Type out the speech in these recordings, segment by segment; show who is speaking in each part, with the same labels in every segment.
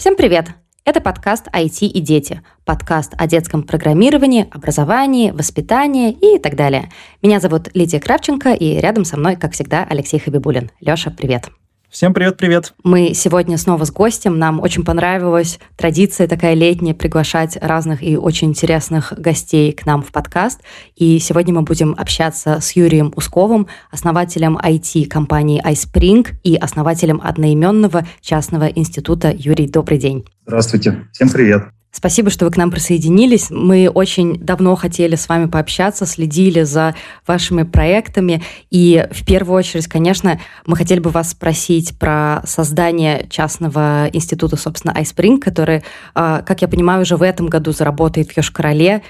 Speaker 1: Всем привет! Это подкаст «IT и дети». Подкаст о детском программировании, образовании, воспитании и так далее. Меня зовут Лидия Кравченко, и рядом со мной, как всегда, Алексей Хабибулин. Леша, привет!
Speaker 2: Всем привет-привет.
Speaker 1: Мы сегодня снова с гостем. Нам очень понравилась традиция такая летняя приглашать разных и очень интересных гостей к нам в подкаст. И сегодня мы будем общаться с Юрием Усковым, основателем IT-компании iSpring и основателем одноименного частного института. Юрий, добрый день.
Speaker 3: Здравствуйте. Всем привет.
Speaker 1: Спасибо, что вы к нам присоединились. Мы очень давно хотели с вами пообщаться, следили за вашими проектами. И в первую очередь, конечно, мы хотели бы вас спросить про создание частного института, собственно, iSpring, который, а, как я понимаю, уже в этом году заработает в Йошкар-Оле.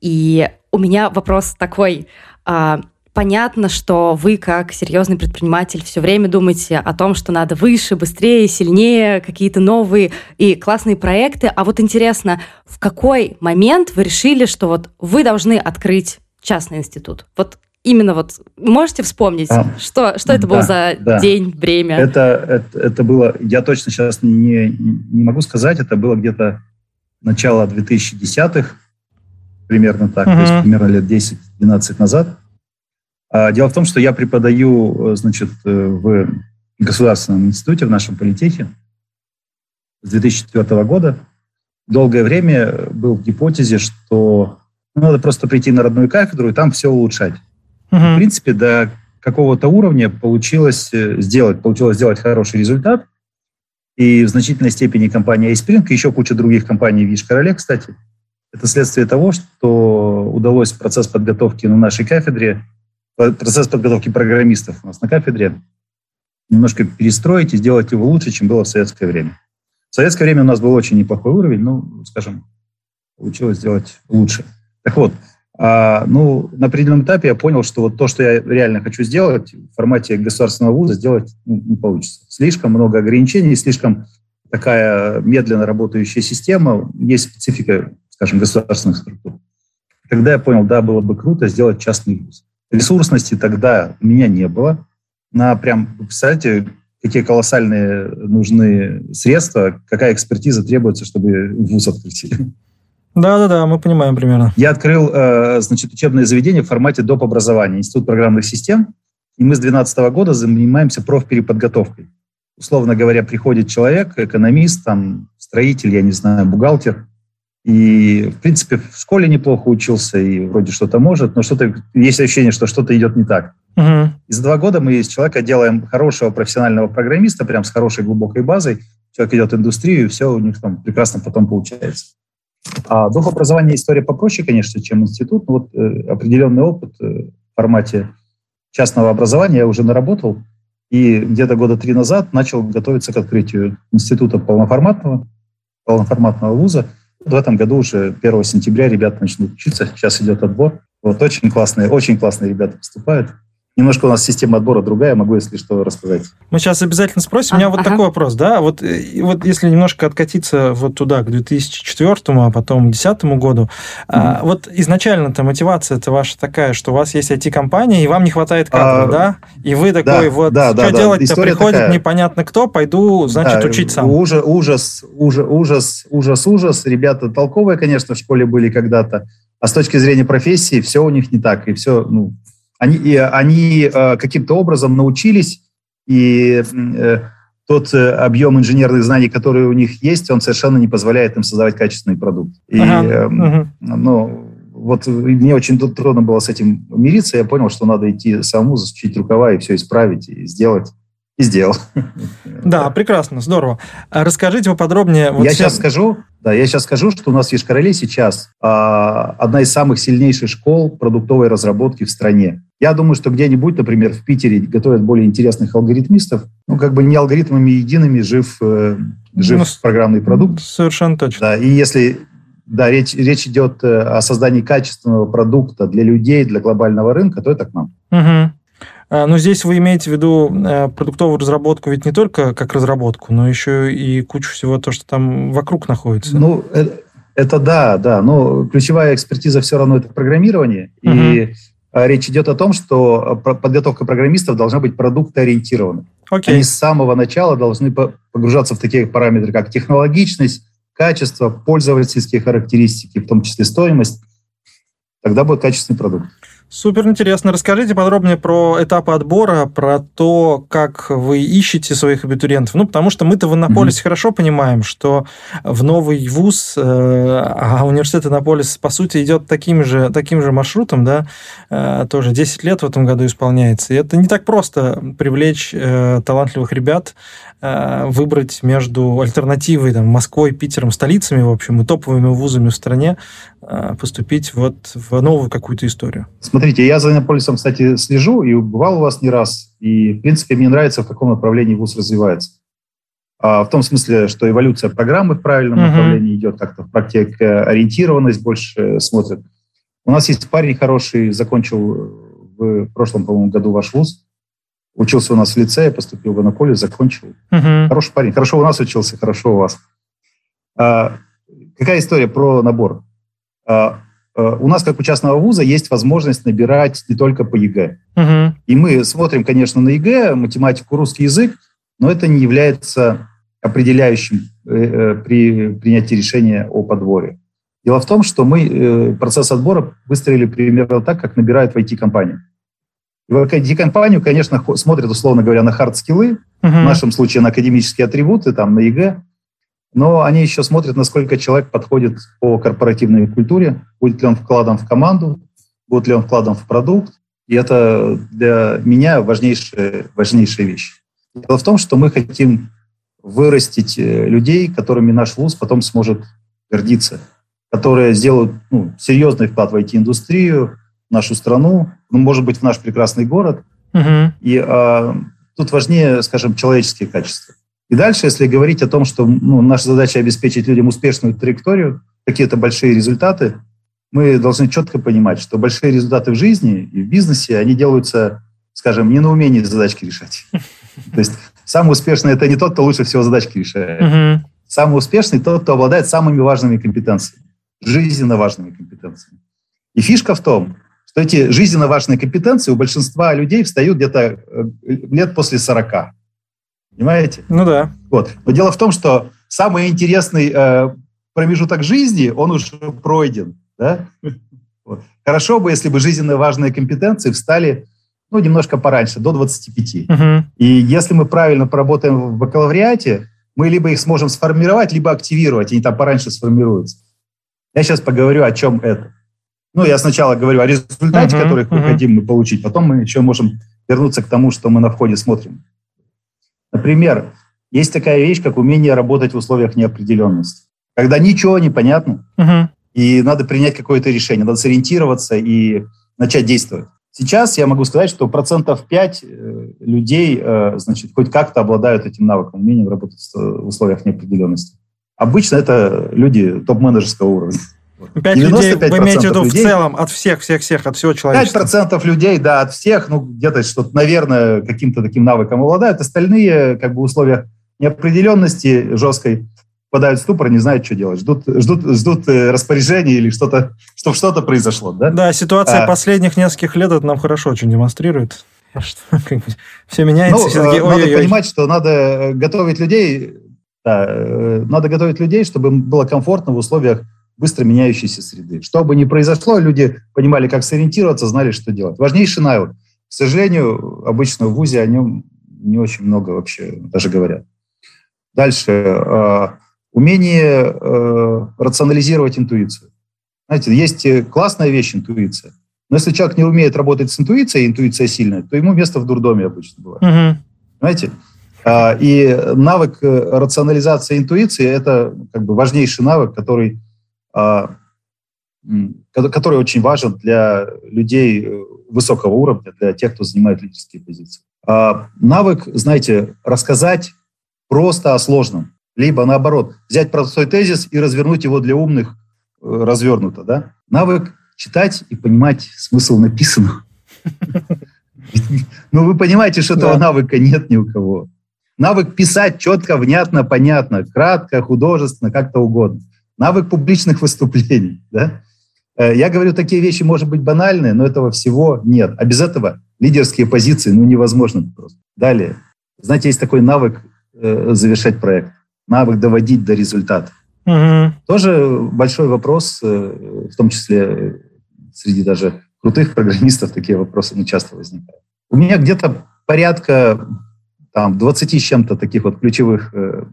Speaker 1: И у меня вопрос такой а, – понятно, что вы, как серьезный предприниматель, все время думаете о том, что надо выше, быстрее, сильнее, какие-то новые и классные проекты. А вот интересно, в какой момент вы решили, что вот вы должны открыть частный институт? Вот именно вот можете вспомнить, а, что, что это да, был за да. день, время?
Speaker 3: Это, это, это было, я точно сейчас не, не могу сказать, это было где-то начало 2010-х, примерно так, uh-huh. то есть примерно лет 10-12 назад. А, дело в том, что я преподаю, э, значит, э, в Государственном институте, в нашем политехе с 2004 года. Долгое время был в гипотезе, что ну, надо просто прийти на родную кафедру и там все улучшать. Угу. В принципе, до какого-то уровня получилось э, сделать, получилось сделать хороший результат. И в значительной степени компания iSpring, и еще куча других компаний в Иш-Короле, кстати, это следствие того, что удалось процесс подготовки на нашей кафедре процесс подготовки программистов у нас на кафедре немножко перестроить и сделать его лучше, чем было в советское время. В советское время у нас был очень неплохой уровень, ну, скажем, получилось сделать лучше. Так вот, а, ну, на определенном этапе я понял, что вот то, что я реально хочу сделать в формате государственного вуза, сделать ну, не получится. Слишком много ограничений, слишком такая медленно работающая система, есть специфика, скажем, государственных структур. Тогда я понял, да, было бы круто сделать частный вуз. Ресурсности тогда у меня не было. На прям, представляете, какие колоссальные нужны средства, какая экспертиза требуется, чтобы вуз открыть.
Speaker 2: Да-да-да, мы понимаем примерно.
Speaker 3: Я открыл, э, значит, учебное заведение в формате доп. образования, Институт программных систем, и мы с 2012 года занимаемся профпереподготовкой. Условно говоря, приходит человек, экономист, там, строитель, я не знаю, бухгалтер, и, в принципе, в школе неплохо учился и вроде что-то может, но что-то есть ощущение, что что-то идет не так. Угу. И за два года мы из человека делаем хорошего профессионального программиста, прям с хорошей глубокой базой. Человек идет в индустрию, и все у них там прекрасно потом получается. А дух образования история попроще, конечно, чем институт. Но вот э, определенный опыт э, в формате частного образования я уже наработал. И где-то года три назад начал готовиться к открытию института полноформатного, полноформатного вуза – в этом году уже 1 сентября ребята начнут учиться. Сейчас идет отбор. Вот очень классные, очень классные ребята поступают. Немножко у нас система отбора другая, могу, если что, рассказать.
Speaker 2: Мы сейчас обязательно спросим. У меня а, вот ага. такой вопрос, да, вот, э, вот если немножко откатиться вот туда, к 2004, а потом 2010 году, mm-hmm. а, вот изначально-то мотивация-то ваша такая, что у вас есть IT-компания, и вам не хватает кадров, а, да? И вы такой, да, вот, да, что да, делать-то, приходит такая. непонятно кто, пойду, значит, да, учить сам.
Speaker 3: Ужас, ужас, ужас, ужас, ужас, ужас. Ребята толковые, конечно, в школе были когда-то, а с точки зрения профессии все у них не так, и все, ну, они, они э, каким-то образом научились, и э, тот э, объем инженерных знаний, который у них есть, он совершенно не позволяет им создавать качественный продукт. И, ага. угу. ну, вот мне очень трудно было с этим мириться. Я понял, что надо идти самому, засучить рукава и все исправить, и сделать. И сделал.
Speaker 2: Да, прекрасно, здорово. А расскажите поподробнее.
Speaker 3: Вот я сейчас, сейчас скажу, да, я сейчас скажу, что у нас в Ешкарале сейчас а, одна из самых сильнейших школ продуктовой разработки в стране. Я думаю, что где-нибудь, например, в Питере готовят более интересных алгоритмистов. Ну, как бы не алгоритмами едиными жив, э, жив ну, программный продукт.
Speaker 2: Совершенно точно.
Speaker 3: Да, и если да, речь, речь идет э, о создании качественного продукта для людей, для глобального рынка, то это к нам.
Speaker 2: Угу. Но здесь вы имеете в виду э, продуктовую разработку ведь не только как разработку, но еще и кучу всего то, что там вокруг находится.
Speaker 3: Ну, это, это да, да. Но ключевая экспертиза все равно это программирование. Угу. И а, речь идет о том, что а, подготовка программистов должна быть продуктоориентированной. Okay. Они с самого начала должны погружаться в такие параметры, как технологичность, качество, пользовательские характеристики, в том числе стоимость, тогда будет качественный продукт.
Speaker 2: Супер интересно. Расскажите подробнее про этапы отбора, про то, как вы ищете своих абитуриентов. Ну, потому что мы-то в Иннополисе mm-hmm. хорошо понимаем, что в новый вуз, э, а университет Иннополис, по сути, идет таким же, таким же маршрутом, да, э, тоже 10 лет в этом году исполняется. И это не так просто привлечь э, талантливых ребят, э, выбрать между альтернативой там, Москвой, Питером, столицами, в общем, и топовыми вузами в стране, э, поступить вот в новую какую-то историю.
Speaker 3: Смотрите, я за Иннополисом, кстати, слежу и бывал у вас не раз. И, в принципе, мне нравится, в каком направлении ВУЗ развивается. А, в том смысле, что эволюция программы в правильном uh-huh. направлении идет, как-то в практике ориентированность больше смотрят. У нас есть парень хороший, закончил в прошлом, по-моему, году ваш ВУЗ. Учился у нас в лицее, поступил в Иннополис, закончил. Uh-huh. Хороший парень. Хорошо у нас учился, хорошо у вас. А, какая история про набор? А, Э, у нас, как у частного вуза, есть возможность набирать не только по ЕГЭ. Угу. И мы смотрим, конечно, на ЕГЭ, математику, русский язык, но это не является определяющим э, э, при принятии решения о подборе. Дело в том, что мы процесс отбора выстроили примерно так, как набирают в IT-компанию. В IT-компанию, конечно, смотрят, условно говоря, на хард-скиллы, э в нашем случае на академические атрибуты, там, на ЕГЭ, но они еще смотрят, насколько человек подходит по корпоративной культуре, будет ли он вкладом в команду, будет ли он вкладом в продукт. И это для меня важнейшая, важнейшая вещь. Дело в том, что мы хотим вырастить э, людей, которыми наш вуз потом сможет гордиться, которые сделают ну, серьезный вклад в IT-индустрию, в нашу страну, ну, может быть, в наш прекрасный город. Угу. И а, тут важнее, скажем, человеческие качества. И дальше, если говорить о том, что ну, наша задача обеспечить людям успешную траекторию, какие-то большие результаты, мы должны четко понимать, что большие результаты в жизни и в бизнесе, они делаются, скажем, не на умении задачки решать. То есть самый успешный – это не тот, кто лучше всего задачки решает. Самый успешный – тот, кто обладает самыми важными компетенциями, жизненно важными компетенциями. И фишка в том, что эти жизненно важные компетенции у большинства людей встают где-то э, лет после 40. Понимаете?
Speaker 2: Ну да.
Speaker 3: Вот. Но дело в том, что самый интересный э, промежуток жизни, он уже пройден. Да? Вот. Хорошо бы, если бы жизненно важные компетенции встали ну, немножко пораньше, до 25. Угу. И если мы правильно поработаем в бакалавриате, мы либо их сможем сформировать, либо активировать, и они там пораньше сформируются. Я сейчас поговорю, о чем это. Ну, я сначала говорю о результате, uh-huh, который uh-huh. хотим мы получить, потом мы еще можем вернуться к тому, что мы на входе смотрим. Например, есть такая вещь, как умение работать в условиях неопределенности. Когда ничего не понятно, угу. и надо принять какое-то решение, надо сориентироваться и начать действовать. Сейчас я могу сказать, что процентов 5 э, людей, э, значит, хоть как-то обладают этим навыком, умением работать в условиях неопределенности. Обычно это люди топ-менеджерского уровня.
Speaker 2: 5 людей, вы имеете в виду людей, в целом от всех, всех, всех, от всего человечества?
Speaker 3: 5% людей, да, от всех, ну, где-то что-то, наверное, каким-то таким навыком обладают. Остальные, как бы, в условиях неопределенности жесткой попадают в ступор, не знают, что делать. Ждут, ждут, ждут э, распоряжения или что-то, чтобы что-то произошло, да?
Speaker 2: Да, ситуация а, последних нескольких лет это нам хорошо очень демонстрирует. Все меняется.
Speaker 3: Ну, э, надо понимать, что надо э, готовить людей, да, надо готовить людей, чтобы им было комфортно в условиях быстро меняющейся среды. Что бы ни произошло, люди понимали, как сориентироваться, знали, что делать. Важнейший навык. К сожалению, обычно в ВУЗе о нем не очень много вообще даже говорят. Дальше. Э, умение э, рационализировать интуицию. Знаете, есть классная вещь интуиция. Но если человек не умеет работать с интуицией, интуиция сильная, то ему место в дурдоме обычно бывает. Угу. Знаете? Э, и навык рационализации интуиции – это как бы важнейший навык, который а, который очень важен для людей э, высокого уровня, для тех, кто занимает лидерские позиции. А, навык, знаете, рассказать просто о сложном, либо наоборот, взять простой тезис и развернуть его для умных э, развернуто. Да? Навык читать и понимать смысл написанного. Ну, вы понимаете, что этого навыка нет ни у кого. Навык писать четко, внятно, понятно, кратко, художественно, как-то угодно навык публичных выступлений. Да? Э, я говорю, такие вещи, может быть, банальные, но этого всего нет. А без этого лидерские позиции ну, невозможно просто. Далее. Знаете, есть такой навык э, завершать проект, навык доводить до результата.
Speaker 2: Угу.
Speaker 3: Тоже большой вопрос, э, в том числе среди даже крутых программистов такие вопросы ну, часто возникают. У меня где-то порядка там, 20 с чем-то таких вот ключевых э,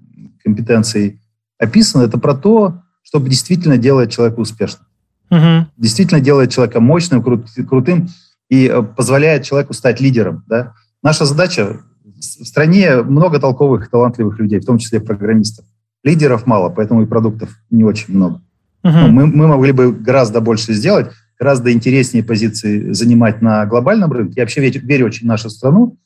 Speaker 3: компетенций описано. Это про то, чтобы действительно делать человека успешным.
Speaker 2: Угу.
Speaker 3: Действительно делает человека мощным, крут, крутым и э, позволяет человеку стать лидером. Да? Наша задача в стране много толковых, талантливых людей, в том числе программистов. Лидеров мало, поэтому и продуктов не очень много.
Speaker 2: Угу.
Speaker 3: Мы, мы могли бы гораздо больше сделать, гораздо интереснее позиции занимать на глобальном рынке. Я вообще верю, верю очень в нашу страну,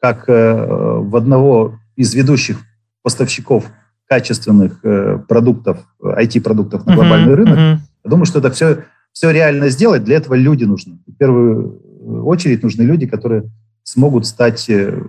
Speaker 3: как э, в одного из ведущих поставщиков качественных э, продуктов, IT-продуктов на глобальный uh-huh, рынок. Uh-huh. Я думаю, что это все, все реально сделать. Для этого люди нужны. В первую очередь нужны люди, которые смогут стать э,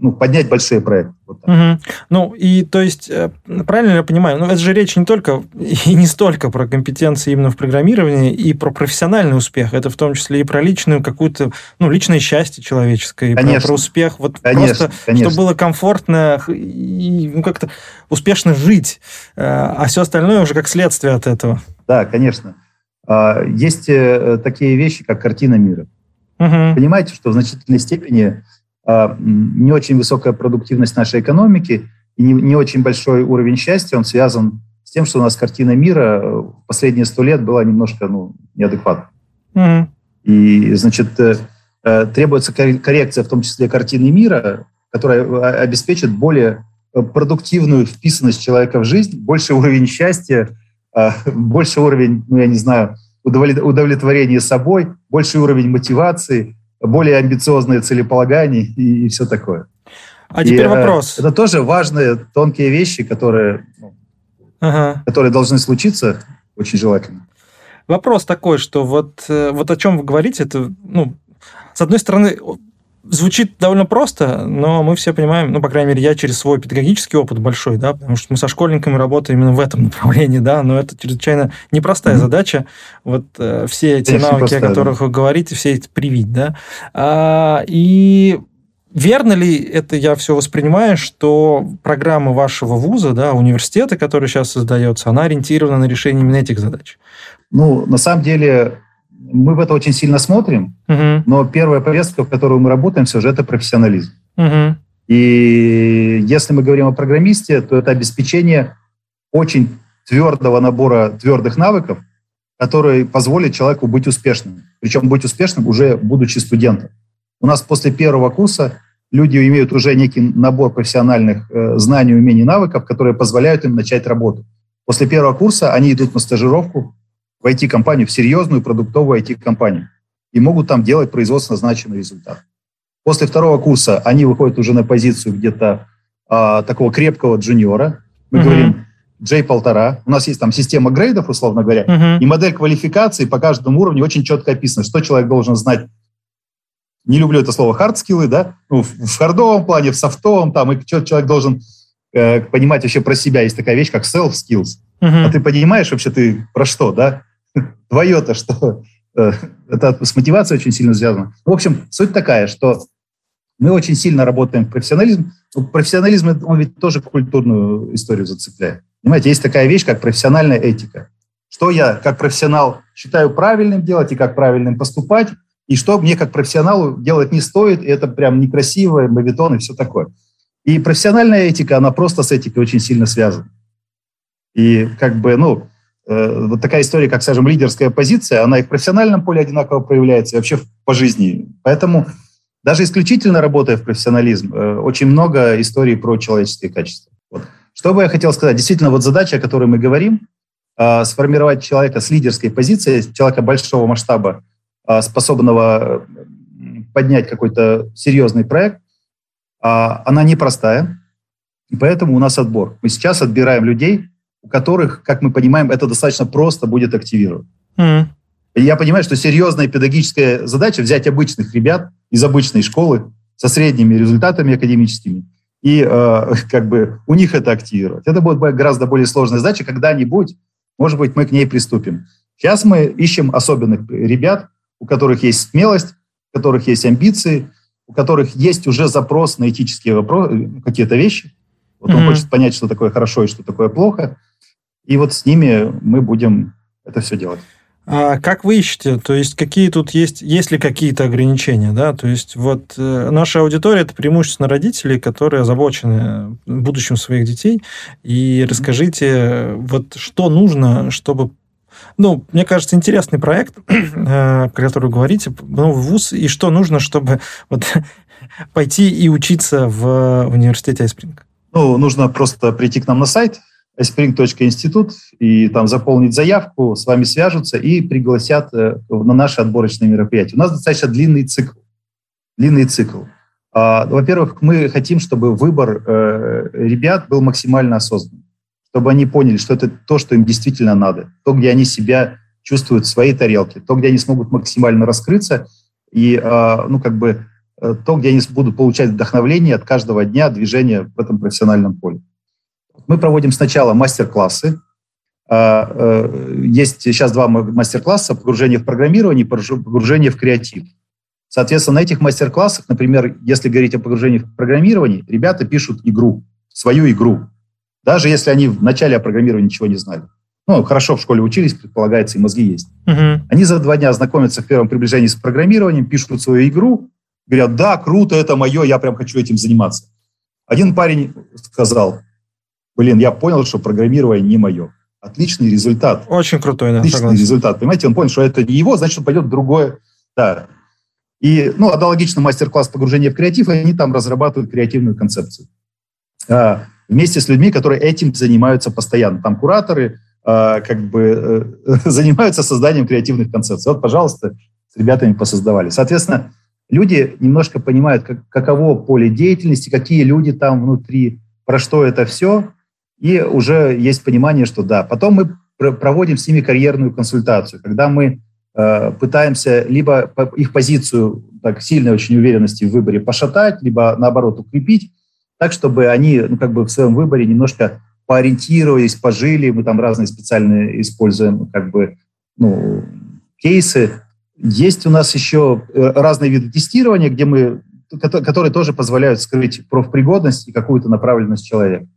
Speaker 3: ну, поднять большие проекты.
Speaker 2: Угу. Ну, и то есть, э, правильно я понимаю, ну, это же речь не только и не столько про компетенции именно в программировании, и про профессиональный успех, это в том числе и про личную какую-то, ну, личное счастье человеческое,
Speaker 3: конечно.
Speaker 2: про, про успех, вот
Speaker 3: конечно,
Speaker 2: просто,
Speaker 3: конечно.
Speaker 2: чтобы было комфортно и, ну, как-то успешно жить, э, а все остальное уже как следствие от этого.
Speaker 3: Да, конечно. А, есть э, такие вещи, как картина мира.
Speaker 2: Угу.
Speaker 3: Понимаете, что в значительной степени не очень высокая продуктивность нашей экономики и не, не очень большой уровень счастья, он связан с тем, что у нас картина мира э, последние сто лет была немножко ну, неадекватна.
Speaker 2: Mm-hmm.
Speaker 3: И, значит, э, э, требуется коррекция, в том числе картины мира, которая обеспечит более продуктивную вписанность человека в жизнь, больший уровень счастья, больше уровень, ну, я не знаю, удовлетворения собой, больший уровень мотивации – более амбициозные целеполагания и, и все такое.
Speaker 2: А теперь и, э, вопрос.
Speaker 3: Это тоже важные тонкие вещи, которые, ну,
Speaker 2: ага.
Speaker 3: которые должны случиться, очень желательно.
Speaker 2: Вопрос такой, что вот, э, вот о чем вы говорите, это, ну, с одной стороны, звучит довольно просто, но мы все понимаем, ну, по крайней мере, я через свой педагогический опыт большой, да, потому что мы со школьниками работаем именно в этом направлении, да, но это чрезвычайно непростая mm-hmm. задача, вот э, все эти Конечно, навыки, простая, о которых да. вы говорите, все эти привить, да, а, и Верно ли это я все воспринимаю, что программа вашего вуза, да, университета, который сейчас создается, она ориентирована на решение именно этих задач?
Speaker 3: Ну, на самом деле, мы в это очень сильно смотрим,
Speaker 2: угу.
Speaker 3: но первая повестка, в которой мы работаем, все же это профессионализм.
Speaker 2: Угу.
Speaker 3: И если мы говорим о программисте, то это обеспечение очень твердого набора твердых навыков, которые позволят человеку быть успешным. Причем быть успешным уже будучи студентом. У нас после первого курса люди имеют уже некий набор профессиональных э, знаний, умений, навыков, которые позволяют им начать работу. После первого курса они идут на стажировку, в IT-компанию, в серьезную продуктовую IT-компанию. И могут там делать производственно значимый результат. После второго курса они выходят уже на позицию где-то а, такого крепкого джуниора. Мы uh-huh. говорим J1,5. У нас есть там система грейдов, условно говоря,
Speaker 2: uh-huh.
Speaker 3: и модель квалификации по каждому уровню очень четко описана, что человек должен знать. Не люблю это слово hard-скиллы, да, ну, в, в хардовом плане, в софтовом, там, и человек должен э, понимать вообще про себя. Есть такая вещь, как self-skills.
Speaker 2: Uh-huh.
Speaker 3: А ты понимаешь вообще ты про что, да? твое-то что? Э, это с мотивацией очень сильно связано. В общем, суть такая, что мы очень сильно работаем в профессионализм. Профессионализм, он ведь тоже культурную историю зацепляет. Понимаете, есть такая вещь, как профессиональная этика. Что я, как профессионал, считаю правильным делать и как правильным поступать, и что мне, как профессионалу, делать не стоит, и это прям некрасиво, мавитон и все такое. И профессиональная этика, она просто с этикой очень сильно связана. И как бы, ну, Э, вот такая история, как, скажем, лидерская позиция, она и в профессиональном поле одинаково проявляется, и вообще по жизни. Поэтому даже исключительно работая в профессионализм, э, очень много историй про человеческие качества. Вот. Что бы я хотел сказать? Действительно, вот задача, о которой мы говорим, э, сформировать человека с лидерской позиции, человека большого масштаба, способного поднять какой-то серьезный проект, она непростая, и поэтому у нас отбор. Мы сейчас отбираем людей, у которых, как мы понимаем, это достаточно просто будет активировать.
Speaker 2: Mm.
Speaker 3: Я понимаю, что серьезная педагогическая задача взять обычных ребят из обычной школы со средними результатами академическими и э, как бы у них это активировать. Это будет гораздо более сложная задача. Когда-нибудь, может быть, мы к ней приступим. Сейчас мы ищем особенных ребят, у которых есть смелость, у которых есть амбиции, у которых есть уже запрос на этические вопросы, какие-то вещи, Вот mm-hmm. он хочет понять, что такое хорошо и что такое плохо. И вот с ними мы будем это все делать.
Speaker 2: А как вы ищете? То есть какие тут есть, есть ли какие-то ограничения, да? То есть вот э, наша аудитория это преимущественно родители, которые озабочены будущим своих детей. И расскажите, вот что нужно, чтобы ну, мне кажется, интересный проект, э, про который вы говорите, новый вуз, и что нужно, чтобы вот пойти и учиться в университете Айспринг?
Speaker 3: Ну, нужно просто прийти к нам на сайт, spring.институт, и там заполнить заявку, с вами свяжутся и пригласят э, на наши отборочные мероприятия. У нас достаточно длинный цикл. Длинный цикл. А, во-первых, мы хотим, чтобы выбор э, ребят был максимально осознанным, чтобы они поняли, что это то, что им действительно надо, то, где они себя чувствуют в своей тарелке, то, где они смогут максимально раскрыться и, а, ну, как бы, э, то, где они будут получать вдохновление от каждого дня движения в этом профессиональном поле. Мы проводим сначала мастер-классы. А, э, есть сейчас два мастер-класса «Погружение в программирование» и «Погружение в креатив». Соответственно, на этих мастер-классах, например, если говорить о погружении в программирование, ребята пишут игру, свою игру, даже если они в начале о программировании ничего не знали. Ну, хорошо в школе учились, предполагается, и мозги есть. Угу. Они за два дня знакомятся в первом приближении с программированием, пишут свою игру, говорят, да, круто, это мое, я прям хочу этим заниматься. Один парень сказал, блин, я понял, что программирование не мое. Отличный результат.
Speaker 2: Очень крутой, да,
Speaker 3: Отличный согласен. результат. Понимаете, он понял, что это не его, значит, он пойдет в другое. Да. И, ну, аналогично мастер-класс погружения в креатив, они там разрабатывают креативную концепцию. А, вместе с людьми, которые этим занимаются постоянно. Там кураторы а, как бы э, занимаются созданием креативных концепций. Вот, пожалуйста, с ребятами посоздавали. Соответственно, люди немножко понимают, как, каково поле деятельности, какие люди там внутри, про что это все, и уже есть понимание, что да. Потом мы проводим с ними карьерную консультацию, когда мы э, пытаемся либо их позицию так сильной очень уверенности в выборе пошатать, либо наоборот укрепить, так чтобы они ну, как бы в своем выборе немножко поориентировались, пожили. Мы там разные специальные используем как бы ну, кейсы. Есть у нас еще э, разные виды тестирования, где мы, которые тоже позволяют скрыть профпригодность и какую-то направленность человека.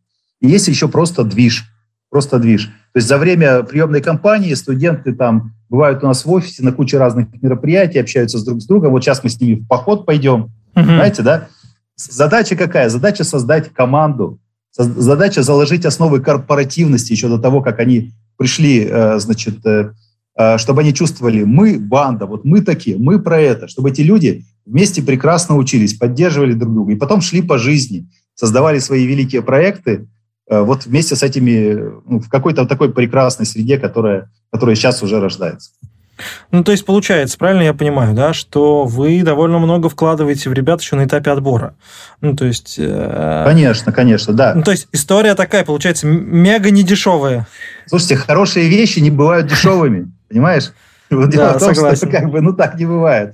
Speaker 3: И есть еще просто движ. Просто движ. То есть за время приемной кампании студенты там бывают у нас в офисе на куче разных мероприятий, общаются с друг с другом. Вот сейчас мы с ними в поход пойдем. Uh-huh. Знаете, да? Задача какая? Задача создать команду. Задача заложить основы корпоративности еще до того, как они пришли, э, значит, э, э, чтобы они чувствовали, мы банда, вот мы такие, мы про это, чтобы эти люди вместе прекрасно учились, поддерживали друг друга и потом шли по жизни, создавали свои великие проекты, вот вместе с этими, ну, в какой-то такой прекрасной среде, которая, которая сейчас уже рождается.
Speaker 2: Ну, то есть, получается, правильно я понимаю, да, что вы довольно много вкладываете в ребят еще на этапе отбора. Ну, то есть...
Speaker 3: Э... Конечно, конечно, да.
Speaker 2: Ну, то есть, история такая, получается, мега недешевая.
Speaker 3: Слушайте, хорошие вещи не бывают дешевыми, понимаешь? Вот дело да, в том, согласен. что как бы, ну, так не бывает.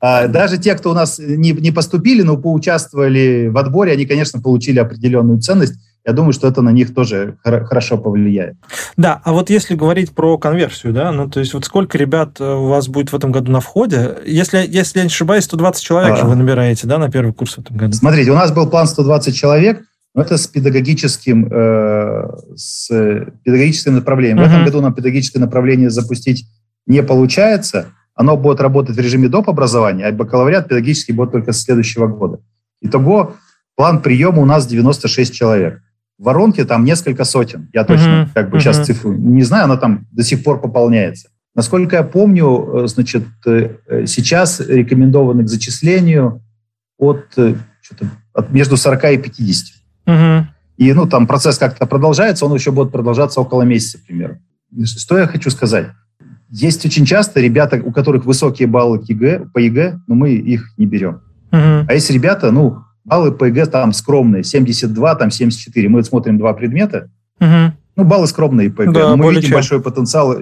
Speaker 3: А даже те, кто у нас не, не поступили, но поучаствовали в отборе, они, конечно, получили определенную ценность я думаю, что это на них тоже хорошо повлияет.
Speaker 2: Да, а вот если говорить про конверсию, да, ну то есть вот сколько ребят э, у вас будет в этом году на входе? Если, если я не ошибаюсь, 120 человек а, же вы набираете, да, на первый курс в этом году?
Speaker 3: Смотрите, у нас был план 120 человек, но это с педагогическим, э, с педагогическим направлением. Uh-huh. В этом году нам педагогическое направление запустить не получается. Оно будет работать в режиме доп. образования, а бакалавриат педагогический будет только с следующего года. Итого план приема у нас 96 человек. В воронке там несколько сотен. Я точно uh-huh, как бы uh-huh. сейчас цифру не знаю, она там до сих пор пополняется. Насколько я помню, э, значит, э, сейчас рекомендованы к зачислению от, э, от между 40 и 50. Uh-huh. И ну, там процесс как-то продолжается, он еще будет продолжаться около месяца примерно. Что я хочу сказать? Есть очень часто ребята, у которых высокие баллы к ЕГЭ, по ЕГЭ, но мы их не берем. Uh-huh. А есть ребята, ну, Баллы по ЕГЭ там скромные, 72, там 74. Мы смотрим два предмета. Угу. Ну, баллы скромные по ЕГЭ. Да, но мы видим чем. большой потенциал.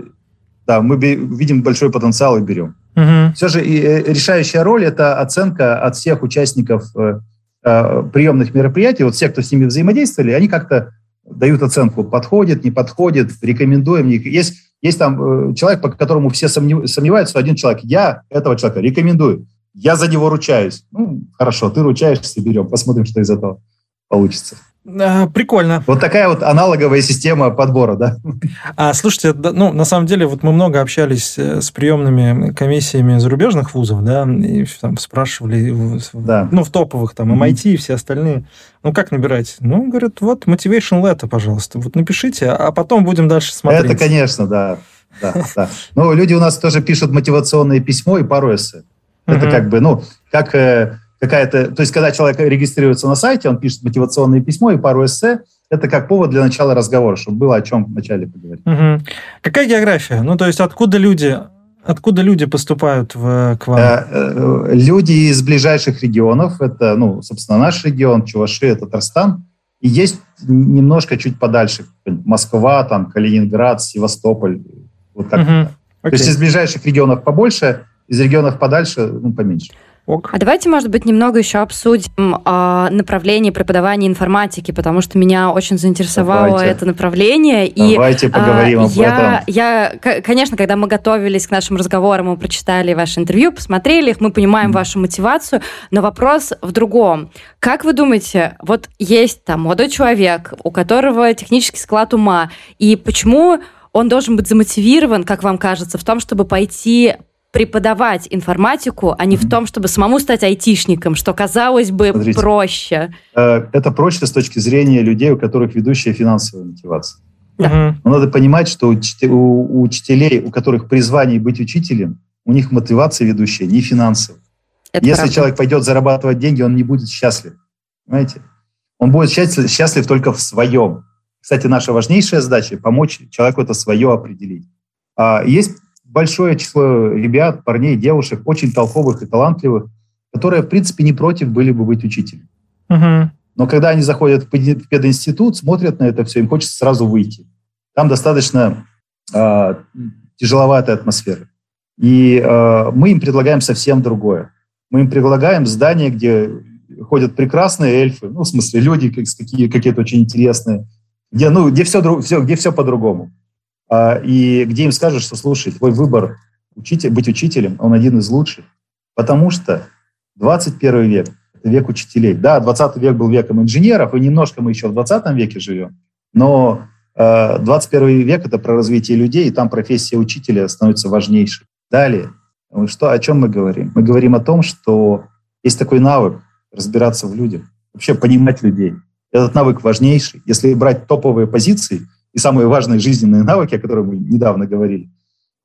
Speaker 3: Да, мы видим большой потенциал и берем. Угу. Все же и, э, решающая роль – это оценка от всех участников э, э, приемных мероприятий. Вот все, кто с ними взаимодействовали, они как-то дают оценку, подходит, не подходит, рекомендуем. Есть, есть там э, человек, по которому все сомневаются, один человек, я этого человека рекомендую я за него ручаюсь. Ну, хорошо, ты ручаешься, берем, посмотрим, что из этого получится.
Speaker 2: А, прикольно.
Speaker 3: Вот такая вот аналоговая система подбора, да?
Speaker 2: А, слушайте, ну, на самом деле, вот мы много общались э, с приемными комиссиями зарубежных вузов, да, и там спрашивали, да. ну, в топовых, там, MIT mm-hmm. и все остальные, ну, как набирать? Ну, говорят, вот, motivation letter, пожалуйста, вот напишите, а потом будем дальше смотреть.
Speaker 3: Это, конечно, да. Да, да. Ну, люди у нас тоже пишут мотивационное письмо и пару эссе. Это как бы, ну, как э, какая-то... То есть, когда человек регистрируется на сайте, он пишет мотивационное письмо и пару эссе, это как повод для начала разговора, чтобы было о чем вначале поговорить.
Speaker 2: Угу. Какая география? Ну, то есть, откуда люди Откуда люди поступают в, к вам? Э,
Speaker 3: э, люди из ближайших регионов. Это, ну, собственно, наш регион, Чувашия, Татарстан. И есть немножко чуть подальше. Москва, там, Калининград, Севастополь. Вот так. Угу. То есть из ближайших регионов побольше, из регионов подальше ну, поменьше.
Speaker 1: Ок. А давайте, может быть, немного еще обсудим э, направление преподавания информатики, потому что меня очень заинтересовало давайте. это направление.
Speaker 3: Давайте и, поговорим э, об
Speaker 1: я, этом. Я, конечно, когда мы готовились к нашим разговорам, мы прочитали ваше интервью, посмотрели их, мы понимаем mm. вашу мотивацию, но вопрос в другом. Как вы думаете, вот есть там молодой человек, у которого технический склад ума, и почему он должен быть замотивирован, как вам кажется, в том, чтобы пойти преподавать информатику, а не в том, чтобы самому стать айтишником, что казалось бы Смотрите, проще.
Speaker 3: Э, это проще с точки зрения людей, у которых ведущая финансовая мотивация. Да. Но надо понимать, что у учителей, у которых призвание быть учителем, у них мотивация ведущая не финансовая. Это Если правда. человек пойдет зарабатывать деньги, он не будет счастлив. Понимаете? Он будет счастлив, счастлив только в своем. Кстати, наша важнейшая задача – помочь человеку это свое определить. А есть большое число ребят, парней, девушек, очень толковых и талантливых, которые, в принципе, не против были бы быть учителем. Угу. Но когда они заходят в пединститут, смотрят на это все, им хочется сразу выйти. Там достаточно э, тяжеловатая атмосфера. И э, мы им предлагаем совсем другое. Мы им предлагаем здание, где ходят прекрасные эльфы, ну, в смысле, люди какие, какие-то очень интересные, где, ну, где все, все, где все по-другому. А, и где им скажут, что, слушай, твой выбор учитель, быть учителем, он один из лучших, потому что 21 век – это век учителей. Да, 20 век был веком инженеров, и немножко мы еще в 20 веке живем, но 21 э, век – это про развитие людей, и там профессия учителя становится важнейшей. Далее, что, о чем мы говорим? Мы говорим о том, что есть такой навык разбираться в людях, вообще понимать людей. Этот навык важнейший. Если брать топовые позиции – и самые важные жизненные навыки, о которых мы недавно говорили.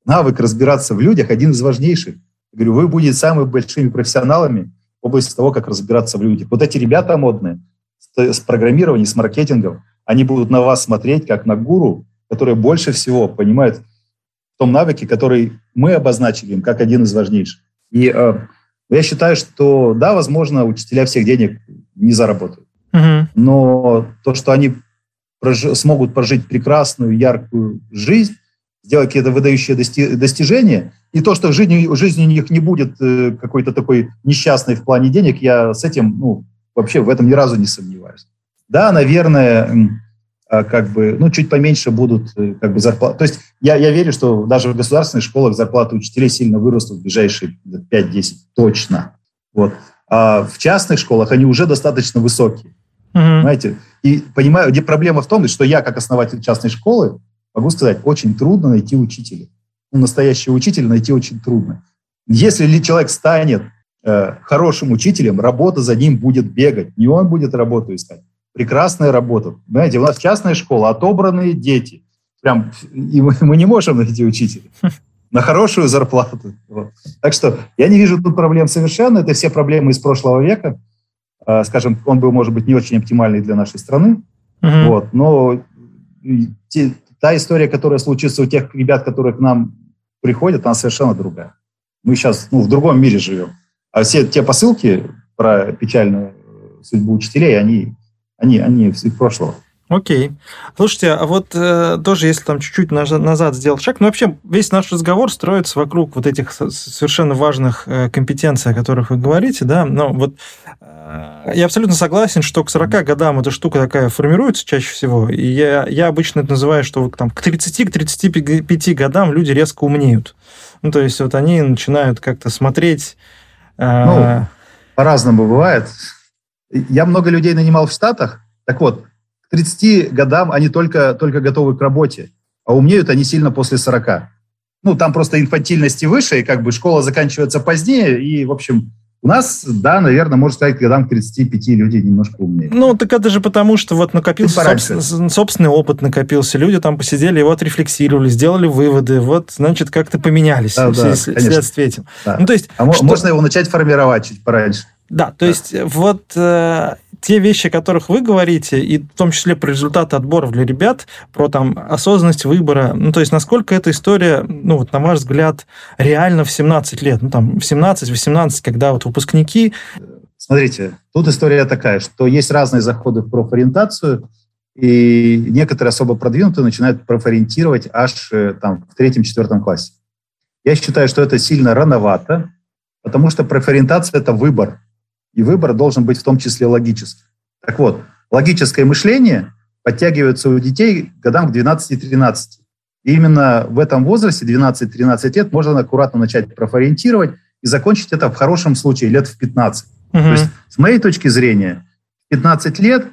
Speaker 3: Навык разбираться в людях один из важнейших. Я говорю, вы будете самыми большими профессионалами в области того, как разбираться в людях. Вот эти ребята модные с программированием, с маркетингом, они будут на вас смотреть как на гуру, которые больше всего понимают в том навыке, который мы обозначили им как один из важнейших. И э, я считаю, что да, возможно, учителя всех денег не заработают. Угу. Но то, что они прож... смогут прожить прекрасную, яркую жизнь, сделать какие-то выдающие дости... достижения, и то, что жизнь, жизнь у них не будет э, какой-то такой несчастной в плане денег, я с этим, ну, вообще в этом ни разу не сомневаюсь. Да, наверное, а, как бы, ну, чуть поменьше будут э, как бы зарплаты. То есть я, я верю, что даже в государственных школах зарплаты учителей сильно вырастут в ближайшие 5-10, точно. Вот. А в частных школах они уже достаточно высокие. Угу. Понимаете? И понимаю, где проблема в том, что я, как основатель частной школы, могу сказать, очень трудно найти учителя. Ну, настоящего учителя найти очень трудно. Если ли человек станет э, хорошим учителем, работа за ним будет бегать. Не он будет работу искать. Прекрасная работа. Знаете, у нас частная школа, отобранные дети. Прям, и мы, мы не можем найти учителя на хорошую зарплату. Вот. Так что я не вижу тут проблем совершенно. Это все проблемы из прошлого века. А, скажем, он был, может быть, не очень оптимальный для нашей страны, uh вот, но те, та история, которая случится у тех ребят, которые к нам приходят, она совершенно другая. Мы сейчас ну, в другом мире живем. А все те посылки про печальную судьбу учителей, они, они, они из прошлого.
Speaker 2: Окей. Слушайте, а вот э, тоже, если там чуть-чуть назад сделать шаг, ну вообще весь наш разговор строится вокруг вот этих совершенно важных э, компетенций, о которых вы говорите, да, но вот э, я абсолютно согласен, что к 40 годам эта штука такая формируется чаще всего, и я, я обычно это называю, что там, к 30-35 к годам люди резко умнеют. Ну, то есть вот они начинают как-то смотреть...
Speaker 3: Э, ну, по-разному бывает. Я много людей нанимал в Штатах, Так вот, 30 годам они только, только готовы к работе, а умнеют они сильно после 40. Ну, там просто инфантильности выше, и как бы школа заканчивается позднее, и, в общем, у нас, да, наверное, можно сказать, годам к 35 люди немножко умнее.
Speaker 2: Ну, так это же потому, что вот накопился собствен, собственный опыт накопился, люди там посидели, вот рефлексировали, сделали выводы, вот, значит, как-то поменялись да, да, вследствие этим.
Speaker 3: Да. Ну, то есть, а что... можно его начать формировать чуть пораньше.
Speaker 2: Да, то да. есть вот э, те вещи, о которых вы говорите, и в том числе про результаты отборов для ребят, про там осознанность выбора, ну, то есть насколько эта история, ну, вот на ваш взгляд, реально в 17 лет, ну, там, в 17-18, когда вот выпускники...
Speaker 3: Смотрите, тут история такая, что есть разные заходы в профориентацию, и некоторые особо продвинутые начинают профориентировать аж э, там в третьем-четвертом классе. Я считаю, что это сильно рановато, потому что профориентация – это выбор и выбор должен быть в том числе логический. Так вот, логическое мышление подтягивается у детей годам к 12-13. И именно в этом возрасте, 12-13 лет, можно аккуратно начать профориентировать и закончить это в хорошем случае лет в 15. Угу. То есть, с моей точки зрения, 15 лет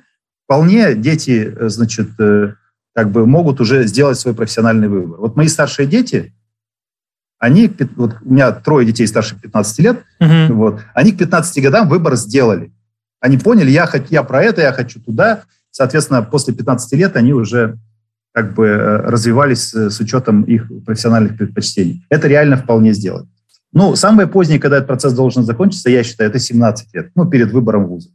Speaker 3: вполне дети, э, значит, э, как бы могут уже сделать свой профессиональный выбор. Вот мои старшие дети, они, вот у меня трое детей старше 15 лет, угу. вот, они к 15 годам выбор сделали. Они поняли, я, я про это, я хочу туда. Соответственно, после 15 лет они уже как бы э, развивались с учетом их профессиональных предпочтений. Это реально вполне сделать. Ну, самое позднее, когда этот процесс должен закончиться, я считаю, это 17 лет, ну, перед выбором вуза.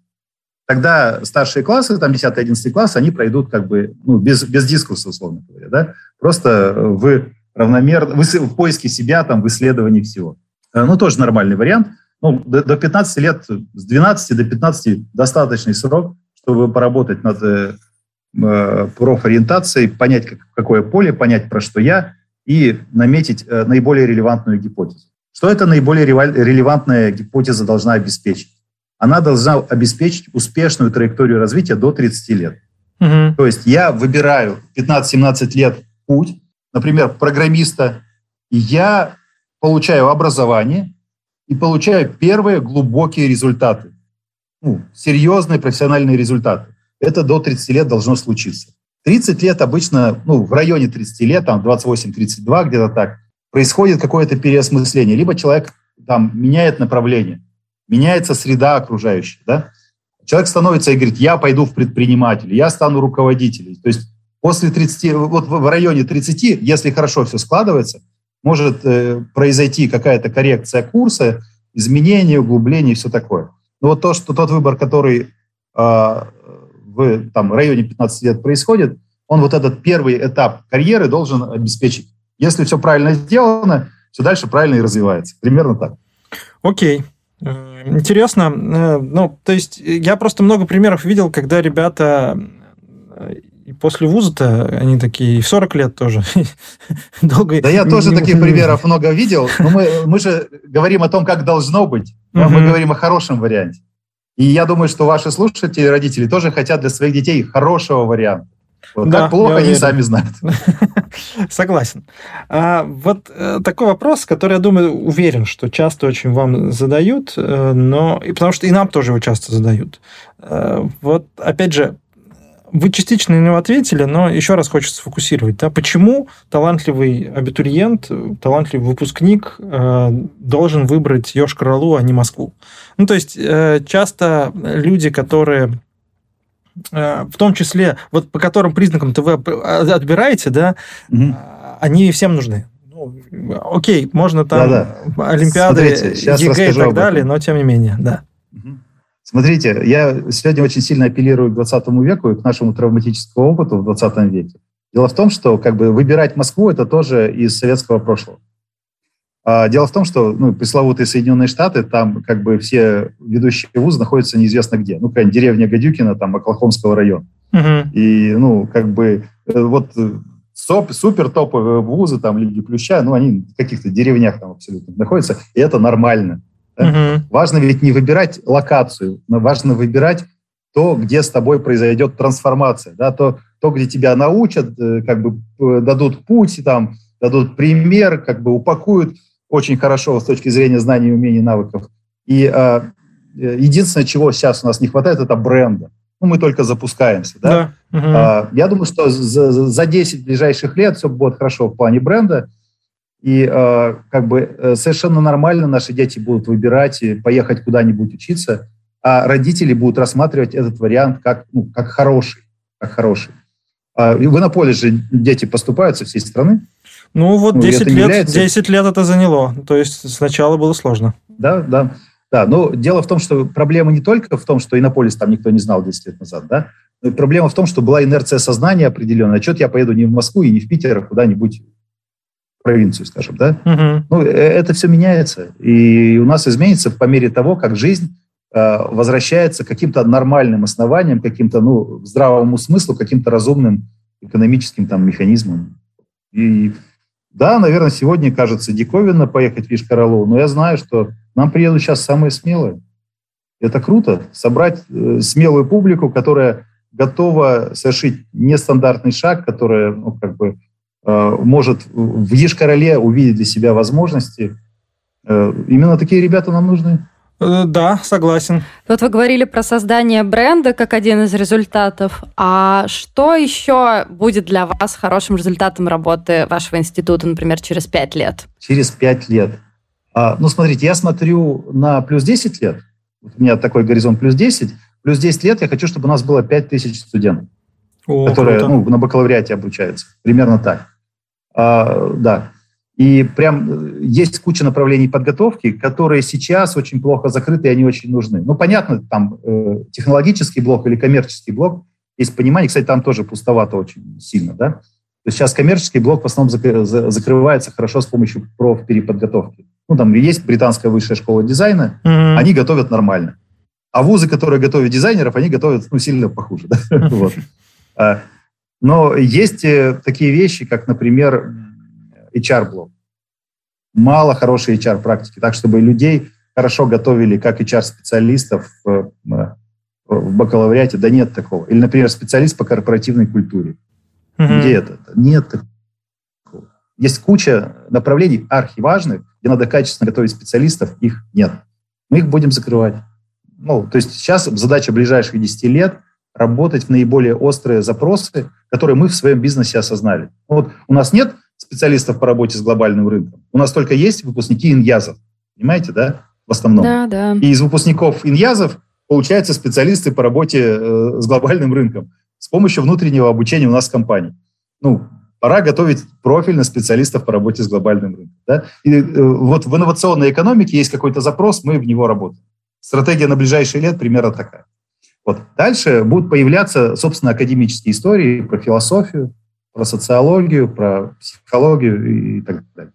Speaker 3: Тогда старшие классы, там 10-11 класс, они пройдут как бы, ну, без, без дискурса, условно говоря, да, просто вы равномерно, в поиске себя, там, в исследовании всего. Э, ну, тоже нормальный вариант. Ну, до, до 15 лет, с 12 до 15 достаточный срок, чтобы поработать над э, э, профориентацией, понять, как, какое поле, понять, про что я, и наметить э, наиболее релевантную гипотезу. Что это наиболее релевантная гипотеза должна обеспечить? Она должна обеспечить успешную траекторию развития до 30 лет. Угу. То есть я выбираю 15-17 лет путь, например, программиста, я получаю образование и получаю первые глубокие результаты, ну, серьезные профессиональные результаты. Это до 30 лет должно случиться. 30 лет обычно, ну, в районе 30 лет, там 28-32, где-то так, происходит какое-то переосмысление. Либо человек там меняет направление, меняется среда окружающая, да. Человек становится и говорит, я пойду в предприниматели, я стану руководителем. То есть После 30, вот в районе 30, если хорошо все складывается, может э, произойти какая-то коррекция курса, изменение, углубление и все такое. Но вот то, что тот выбор, который э, в там, районе 15 лет происходит, он вот этот первый этап карьеры должен обеспечить. Если все правильно сделано, все дальше правильно и развивается. Примерно так.
Speaker 2: Окей. Э, интересно. Э, ну, то есть я просто много примеров видел, когда ребята и после вуза-то они такие, и в 40 лет тоже.
Speaker 3: Долго... Да я тоже таких примеров много видел, но мы, мы же говорим о том, как должно быть. Мы говорим о хорошем варианте. И я думаю, что ваши слушатели, родители тоже хотят для своих детей хорошего варианта. Вот да, как плохо, они сами знают.
Speaker 2: Согласен. А, вот э, такой вопрос, который, я думаю, уверен, что часто очень вам задают, э, но и потому что и нам тоже его часто задают. Э, вот, опять же, вы частично на него ответили, но еще раз хочется сфокусировать. Да? Почему талантливый абитуриент, талантливый выпускник э, должен выбрать Йошкар-Олу, а не Москву? Ну, то есть, э, часто люди, которые э, в том числе, вот по которым признакам-то вы отбираете, да, угу. они всем нужны. Ну, окей, можно там Да-да. Олимпиады, Смотрите, ЕГЭ и так далее, но тем не менее, да.
Speaker 3: Смотрите, я сегодня очень сильно апеллирую к 20 веку и к нашему травматическому опыту в 20 веке. Дело в том, что как бы выбирать Москву это тоже из советского прошлого. А дело в том, что ну, пресловутые Соединенные Штаты, там как бы все ведущие вузы находятся неизвестно где. Ну, какая деревня Гадюкина, там, Оклахомского района. Угу. И, ну, как бы, э, вот э, супер топовые вузы, там, Лиги Плюща, ну, они в каких-то деревнях там абсолютно находятся, и это нормально. Угу. Важно ведь не выбирать локацию, но важно выбирать то, где с тобой произойдет трансформация, да, то, то, где тебя научат, э, как бы дадут путь, там, дадут пример, как бы упакуют очень хорошо с точки зрения знаний, умений, навыков. И э, единственное, чего сейчас у нас не хватает, это бренда. ну, мы только запускаемся, да. да. Угу. А, я думаю, что за, за 10 ближайших лет все будет хорошо в плане бренда, и э, как бы э, совершенно нормально наши дети будут выбирать и поехать куда-нибудь учиться, а родители будут рассматривать этот вариант как, ну, как хороший, как хороший. А, в Иннополис же дети поступают со всей страны.
Speaker 2: Ну вот ну, 10, лет, является... 10 лет это заняло. То есть сначала было сложно.
Speaker 3: Да, да. Да, но дело в том, что проблема не только в том, что Иннополис там никто не знал 10 лет назад, да, но проблема в том, что была инерция сознания определенная. Что я поеду не в Москву и не в Питер, а куда-нибудь провинцию, скажем, да? Угу. Ну, э, это все меняется. И у нас изменится по мере того, как жизнь э, возвращается к каким-то нормальным основаниям, каким-то, ну, здравому смыслу, каким-то разумным экономическим там механизмам. И да, наверное, сегодня кажется диковинно поехать в Ишкаралу, но я знаю, что нам приедут сейчас самые смелые. Это круто. Собрать э, смелую публику, которая готова совершить нестандартный шаг, которая ну, как бы, может в Ешкарале увидеть для себя возможности. Э, именно такие ребята нам нужны.
Speaker 2: Э, да, согласен.
Speaker 1: Вот вы говорили про создание бренда как один из результатов. А что еще будет для вас хорошим результатом работы вашего института, например, через пять лет?
Speaker 3: Через пять лет. А, ну, смотрите, я смотрю на плюс 10 лет. У меня такой горизонт плюс 10. Плюс 10 лет я хочу, чтобы у нас было 5 тысяч студентов, О, которые ну, на бакалавриате обучаются. Примерно так. А, да. И прям э, есть куча направлений подготовки, которые сейчас очень плохо закрыты, и они очень нужны. Ну, понятно, там э, технологический блок или коммерческий блок, есть понимание, кстати, там тоже пустовато очень сильно, да. То есть сейчас коммерческий блок в основном закрывается хорошо с помощью профпереподготовки. Ну, там есть британская высшая школа дизайна, mm-hmm. они готовят нормально. А вузы, которые готовят дизайнеров, они готовят ну, сильно похуже. Да? вот. Но есть э, такие вещи, как, например, HR-блок. Мало хорошей HR-практики, так чтобы людей хорошо готовили как HR-специалистов в, в бакалавриате, да нет такого. Или, например, специалист по корпоративной культуре. Mm-hmm. Где это? Нет такого. Есть куча направлений архиважных, где надо качественно готовить специалистов, их нет. Мы их будем закрывать. Ну, то есть сейчас задача ближайших 10 лет работать в наиболее острые запросы, которые мы в своем бизнесе осознали. Вот у нас нет специалистов по работе с глобальным рынком. У нас только есть выпускники иньязов. Понимаете, да? В основном.
Speaker 1: Да, да.
Speaker 3: И из выпускников иньязов получаются специалисты по работе э, с глобальным рынком с помощью внутреннего обучения у нас в компании. Ну, пора готовить профильно специалистов по работе с глобальным рынком. Да? И э, вот в инновационной экономике есть какой-то запрос, мы в него работаем. Стратегия на ближайшие лет примерно такая. Вот. Дальше будут появляться, собственно, академические истории про философию, про социологию, про психологию и так далее.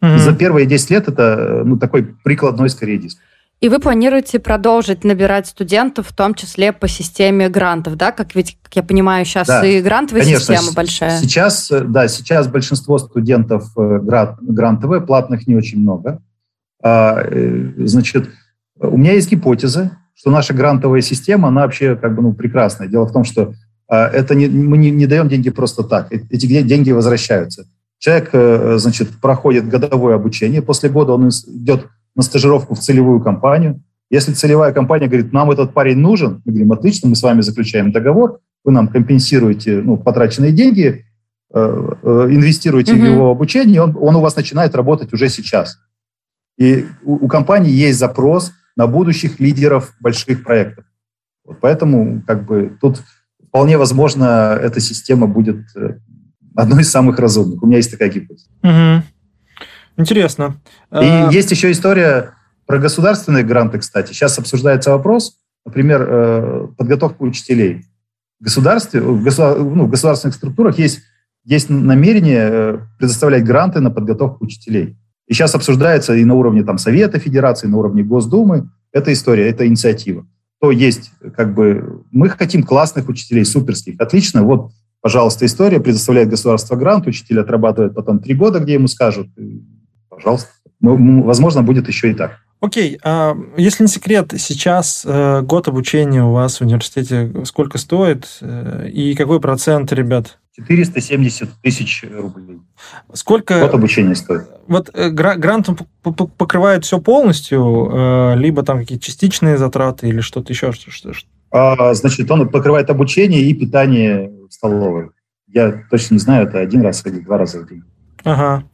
Speaker 3: Mm-hmm. За первые 10 лет это ну, такой прикладной скорее диск.
Speaker 1: И вы планируете продолжить набирать студентов, в том числе по системе грантов, да? Как ведь, как я понимаю, сейчас да, и грантовая конечно, система большая.
Speaker 3: Сейчас, да, сейчас большинство студентов э, грантовые, платных не очень много. А, э, значит, у меня есть гипотеза, что наша грантовая система, она вообще как бы ну, прекрасная. Дело в том, что а, это не, мы не, не даем деньги просто так. Э, эти деньги возвращаются. Человек, значит, проходит годовое обучение, после года он идет на стажировку в целевую компанию. Если целевая компания говорит, нам этот парень нужен, мы говорим, отлично, мы с вами заключаем договор, вы нам компенсируете ну, потраченные деньги, э, э, инвестируете mm-hmm. в его обучение, он, он у вас начинает работать уже сейчас. И у, у компании есть запрос на будущих лидеров больших проектов. Вот поэтому как бы тут вполне возможно эта система будет э, одной из самых разумных. У меня есть такая гипотеза.
Speaker 2: Угу. Интересно.
Speaker 3: И а... есть еще история про государственные гранты, кстати. Сейчас обсуждается вопрос, например, э, подготовку учителей. В государстве, в, государ, ну, в государственных структурах есть, есть намерение э, предоставлять гранты на подготовку учителей. И сейчас обсуждается и на уровне там, Совета Федерации, и на уровне Госдумы. эта история, эта инициатива. То есть, как бы, мы хотим классных учителей, суперских. Отлично, вот, пожалуйста, история, предоставляет государство грант, учитель отрабатывает потом три года, где ему скажут, пожалуйста. Ну, возможно, будет еще и так.
Speaker 2: Окей, а если не секрет, сейчас э, год обучения у вас в университете сколько стоит э, и какой процент, ребят?
Speaker 3: 470 тысяч рублей.
Speaker 2: Сколько...
Speaker 3: Год обучения стоит.
Speaker 2: Вот э, грант покрывает все полностью, э, либо там какие-то частичные затраты или что-то еще? Что, что,
Speaker 3: А, значит, он покрывает обучение и питание в столовой. Я точно не знаю, это один раз или два раза в день.
Speaker 2: Ага.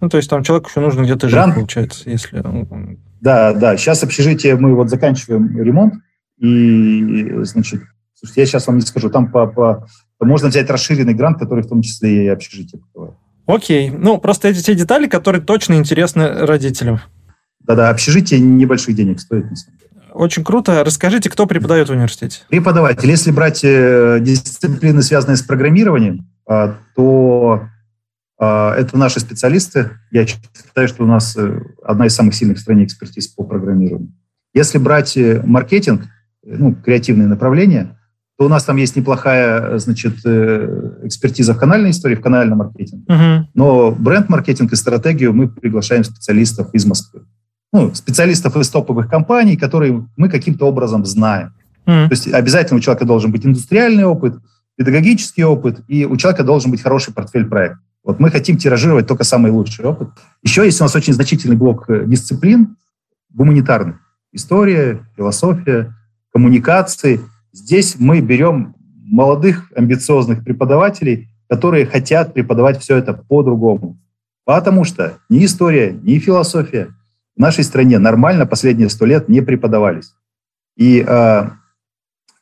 Speaker 2: Ну, то есть там человеку еще нужно где-то жить, получается, если...
Speaker 3: Да, да. Сейчас общежитие, мы вот заканчиваем ремонт, и, значит, слушайте, я сейчас вам не скажу, там по, по, можно взять расширенный грант, который в том числе и общежитие покрывает.
Speaker 2: Окей. Ну, просто эти те детали, которые точно интересны родителям.
Speaker 3: Да-да, общежитие небольших денег стоит, на самом деле.
Speaker 2: Очень круто. Расскажите, кто преподает в университете?
Speaker 3: Преподаватель. Если брать э, дисциплины, связанные с программированием, э, то а, это наши специалисты. Я считаю, что у нас э, одна из самых сильных в стране экспертиз по программированию. Если брать э, маркетинг, ну, креативные направления, то у нас там есть неплохая, значит, экспертиза в канальной истории, в канальном маркетинге. Uh-huh. Но бренд-маркетинг и стратегию мы приглашаем специалистов из Москвы. Ну, специалистов из топовых компаний, которые мы каким-то образом знаем. Uh-huh. То есть обязательно у человека должен быть индустриальный опыт, педагогический опыт, и у человека должен быть хороший портфель проектов. Вот мы хотим тиражировать только самый лучший опыт. Еще есть у нас очень значительный блок э, дисциплин гуманитарных. История, философия, коммуникации. Здесь мы берем молодых, амбициозных преподавателей, которые хотят преподавать все это по-другому. Потому что ни история, ни философия в нашей стране нормально последние сто лет не преподавались. И э,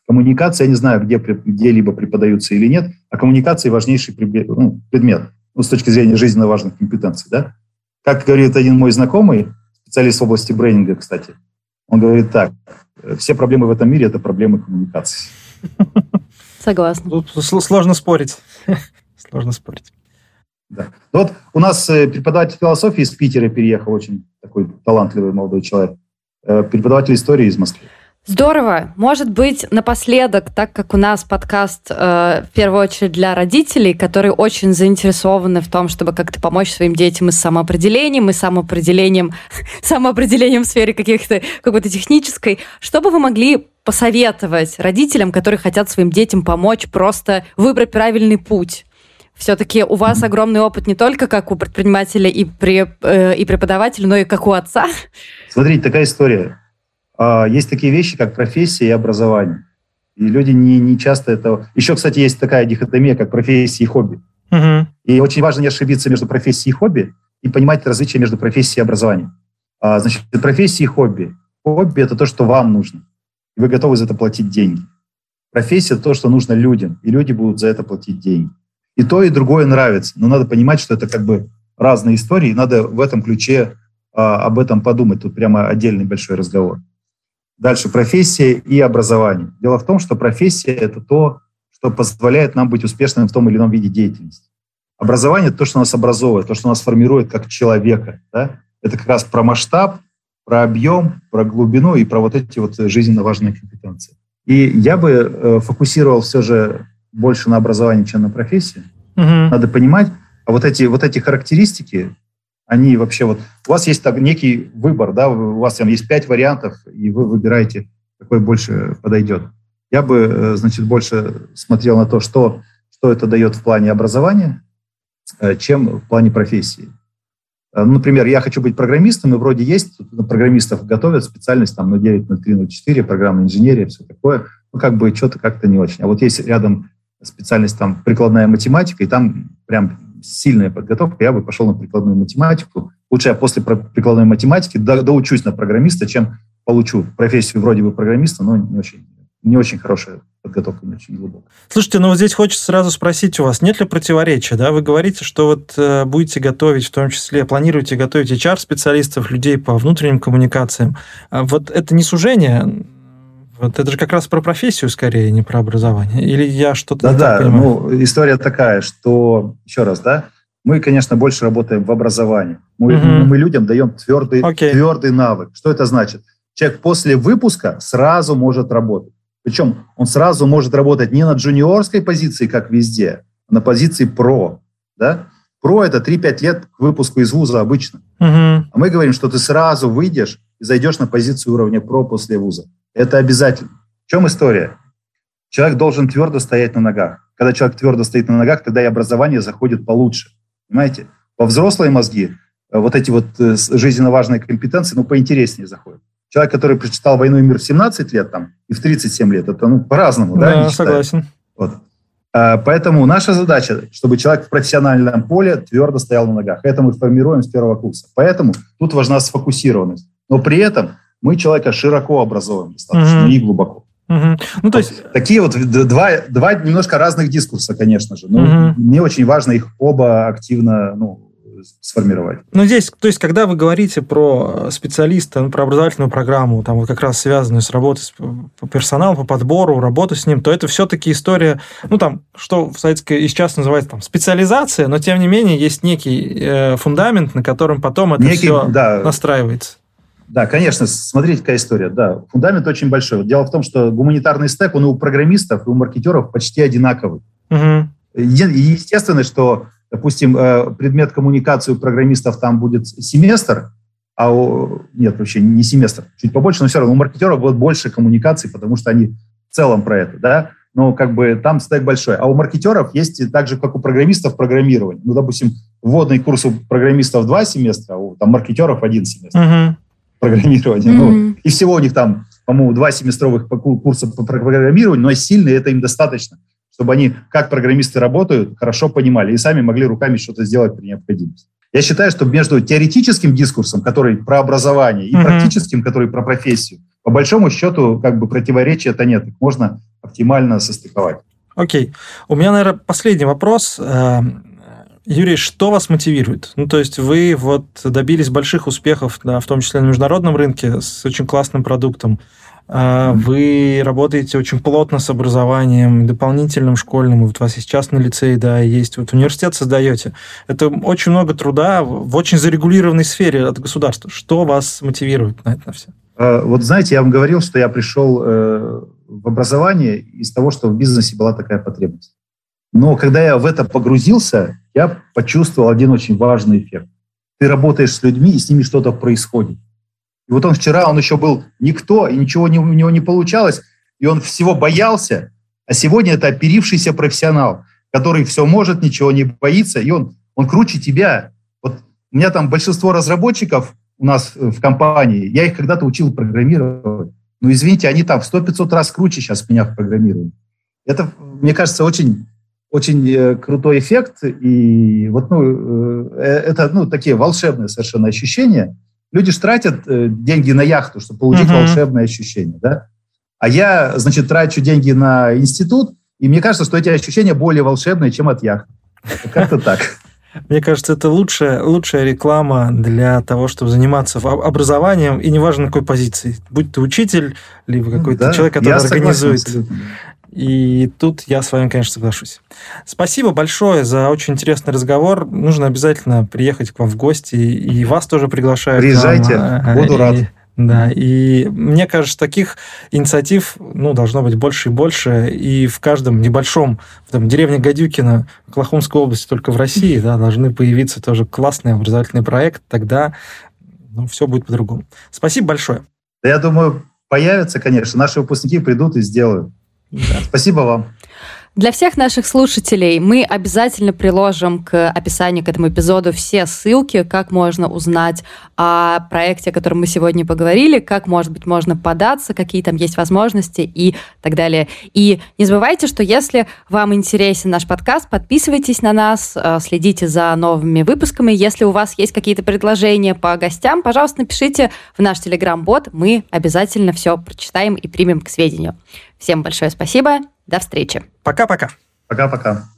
Speaker 3: коммуникация, я не знаю, где где-либо преподаются или нет, а коммуникация важнейший ну, предмет ну, с точки зрения жизненно важных компетенций, да? Как говорит один мой знакомый, специалист в области брендинга, кстати, он говорит так, все проблемы в этом мире – это проблемы коммуникации.
Speaker 1: Согласна.
Speaker 2: Тут сложно спорить. Сложно спорить.
Speaker 3: Да. Вот у нас э, преподаватель философии из Питера переехал, очень такой талантливый молодой человек. Э, преподаватель истории из Москвы.
Speaker 1: Здорово. Может быть, напоследок, так как у нас подкаст э, в первую очередь для родителей, которые очень заинтересованы в том, чтобы как-то помочь своим детям и с самоопределением, и самоопределением, самоопределением в сфере каких-то какой-то технической, что бы вы могли посоветовать родителям, которые хотят своим детям помочь просто выбрать правильный путь? Все-таки у вас огромный опыт не только как у предпринимателя и, при, э, и преподавателя, но и как у отца.
Speaker 3: Смотрите, такая история есть такие вещи, как профессия и образование. И люди не, не часто это... Еще, кстати, есть такая дихотомия, как профессия и хобби. Угу. И очень важно не ошибиться между профессией и хобби и понимать различия между профессией и образованием. А, значит, профессия и хобби. Хобби – это то, что вам нужно. И вы готовы за это платить деньги. Профессия – это то, что нужно людям, и люди будут за это платить деньги. И то, и другое нравится. Но надо понимать, что это как бы разные истории, и надо в этом ключе а, об этом подумать. Тут прямо отдельный большой разговор. Дальше профессия и образование. Дело в том, что профессия – это то, что позволяет нам быть успешным в том или ином виде деятельности. Образование – это то, что нас образовывает, то, что нас формирует как человека. Да? Это как раз про масштаб, про объем, про глубину и про вот эти вот жизненно важные компетенции. И я бы э, фокусировал все же больше на образовании, чем на профессии. Угу. Надо понимать, а вот эти, вот эти характеристики, они вообще вот... У вас есть так, некий выбор, да, у вас там есть пять вариантов, и вы выбираете, какой больше подойдет. Я бы, э, значит, больше смотрел на то, что, что это дает в плане образования, э, чем в плане профессии. Э, ну, например, я хочу быть программистом, и вроде есть, программистов готовят специальность там на 9, на 3, на 4, программная инженерия, все такое. Ну, как бы что-то как-то не очень. А вот есть рядом специальность там прикладная математика, и там прям сильная подготовка, я бы пошел на прикладную математику. Лучше я после прикладной математики доучусь на программиста, чем получу профессию вроде бы программиста, но не очень, не очень хорошая подготовка, не очень глубокая.
Speaker 2: Слушайте, ну вот здесь хочется сразу спросить у вас, нет ли противоречия, да? Вы говорите, что вот э, будете готовить, в том числе планируете готовить HR-специалистов, людей по внутренним коммуникациям. А вот это не сужение вот это же как раз про профессию скорее, не про образование. Или я что-то
Speaker 3: да, да, Ну, история такая, что, еще раз, да, мы, конечно, больше работаем в образовании. Мы, угу. мы людям даем твердый, okay. твердый навык. Что это значит? Человек после выпуска сразу может работать. Причем он сразу может работать не на джуниорской позиции, как везде, а на позиции про. Да? Про – это 3-5 лет к выпуску из вуза обычно. Угу. А мы говорим, что ты сразу выйдешь и зайдешь на позицию уровня про после вуза. Это обязательно. В чем история? Человек должен твердо стоять на ногах. Когда человек твердо стоит на ногах, тогда и образование заходит получше. Понимаете? Во взрослые мозги э, вот эти вот э, жизненно важные компетенции, ну, поинтереснее заходят. человек, который прочитал «Войну и мир» в 17 лет там, и в 37 лет, это ну, по-разному, да?
Speaker 2: Да, согласен.
Speaker 3: Вот. А, поэтому наша задача, чтобы человек в профессиональном поле твердо стоял на ногах. Это мы формируем с первого курса. Поэтому тут важна сфокусированность. Но при этом мы человека широко образовываем достаточно и глубоко.
Speaker 2: Угу. Ну, то есть...
Speaker 3: Такие вот два, два немножко разных дискурса, конечно же. Но угу. мне очень важно их оба активно ну, сформировать.
Speaker 2: Ну, здесь, то есть, когда вы говорите про специалиста, ну, про образовательную программу, там вот как раз связанную с работой с персоналом, по подбору, работу с ним, то это все-таки история, ну, там, что в советской сейчас называется там специализация, но, тем не менее, есть некий э, фундамент, на котором потом это некий, все да, настраивается.
Speaker 3: Да, конечно, смотрите, какая история. Да, фундамент очень большой. Дело в том, что гуманитарный стек, он и у программистов, и у маркетеров почти одинаковый. Угу. Естественно, что допустим, э, предмет коммуникации у программистов там будет семестр, а у... Нет, вообще не семестр, чуть побольше, но все равно у маркетеров будет больше коммуникаций, потому что они в целом про это, да, но как бы там стек большой. А у маркетеров есть так же, как у программистов, программирование. Ну, допустим, вводный курс у программистов два семестра, а у там, маркетеров один семестр. Uh-huh. Программирование. Uh-huh. Ну, и всего у них там, по-моему, два семестровых курса по программированию, но сильные это им достаточно чтобы они, как программисты работают, хорошо понимали и сами могли руками что-то сделать при необходимости. Я считаю, что между теоретическим дискурсом, который про образование, и mm-hmm. практическим, который про профессию, по большому счету, как бы противоречия это нет. Их можно оптимально состыковать.
Speaker 2: Окей. У меня, наверное, последний вопрос. Юрий, что вас мотивирует? Ну, то есть вы вот добились больших успехов, да, в том числе на международном рынке, с очень классным продуктом. А, вы работаете очень плотно с образованием, дополнительным школьным, вот у вас есть частный лицей, да, есть, вот университет создаете. Это очень много труда в очень зарегулированной сфере от государства. Что вас мотивирует на это на все?
Speaker 3: А, вот знаете, я вам говорил, что я пришел э, в образование из того, что в бизнесе была такая потребность. Но когда я в это погрузился, я почувствовал один очень важный эффект. Ты работаешь с людьми, и с ними что-то происходит. И вот он вчера, он еще был никто, и ничего не, у него не получалось, и он всего боялся, а сегодня это оперившийся профессионал, который все может, ничего не боится, и он, он круче тебя. Вот у меня там большинство разработчиков у нас в компании, я их когда-то учил программировать. Ну, извините, они там в 100-500 раз круче сейчас меня в программировании. Это, мне кажется, очень, очень э, крутой эффект, и вот, ну, э, это, ну, такие волшебные совершенно ощущения – Люди же тратят э, деньги на яхту, чтобы получить uh-huh. волшебное ощущение, да? А я, значит, трачу деньги на институт, и мне кажется, что эти ощущения более волшебные, чем от яхты. Как-то так.
Speaker 2: Мне кажется, это лучшая, лучшая реклама для того, чтобы заниматься образованием, и неважно на какой позиции. Будь ты учитель, либо какой-то да, человек, который организует. Согласен, и тут я с вами, конечно, соглашусь. Спасибо большое за очень интересный разговор. Нужно обязательно приехать к вам в гости, и вас тоже приглашаю.
Speaker 3: Приезжайте, вам. буду рад.
Speaker 2: Да, и мне кажется, таких инициатив ну, должно быть больше и больше, и в каждом небольшом, в там, деревне Гадюкина, Оклахомской области, только в России, да, должны появиться тоже классный образовательный проект, тогда ну, все будет по-другому. Спасибо большое.
Speaker 3: Я думаю, появятся, конечно, наши выпускники придут и сделают. Да. Спасибо вам.
Speaker 1: Для всех наших слушателей мы обязательно приложим к описанию к этому эпизоду все ссылки, как можно узнать о проекте, о котором мы сегодня поговорили, как, может быть, можно податься, какие там есть возможности и так далее. И не забывайте, что если вам интересен наш подкаст, подписывайтесь на нас, э, следите за новыми выпусками. Если у вас есть какие-то предложения по гостям, пожалуйста, напишите в наш телеграм-бот, мы обязательно все прочитаем и примем к сведению. Всем большое спасибо. До встречи.
Speaker 2: Пока-пока.
Speaker 3: Пока-пока.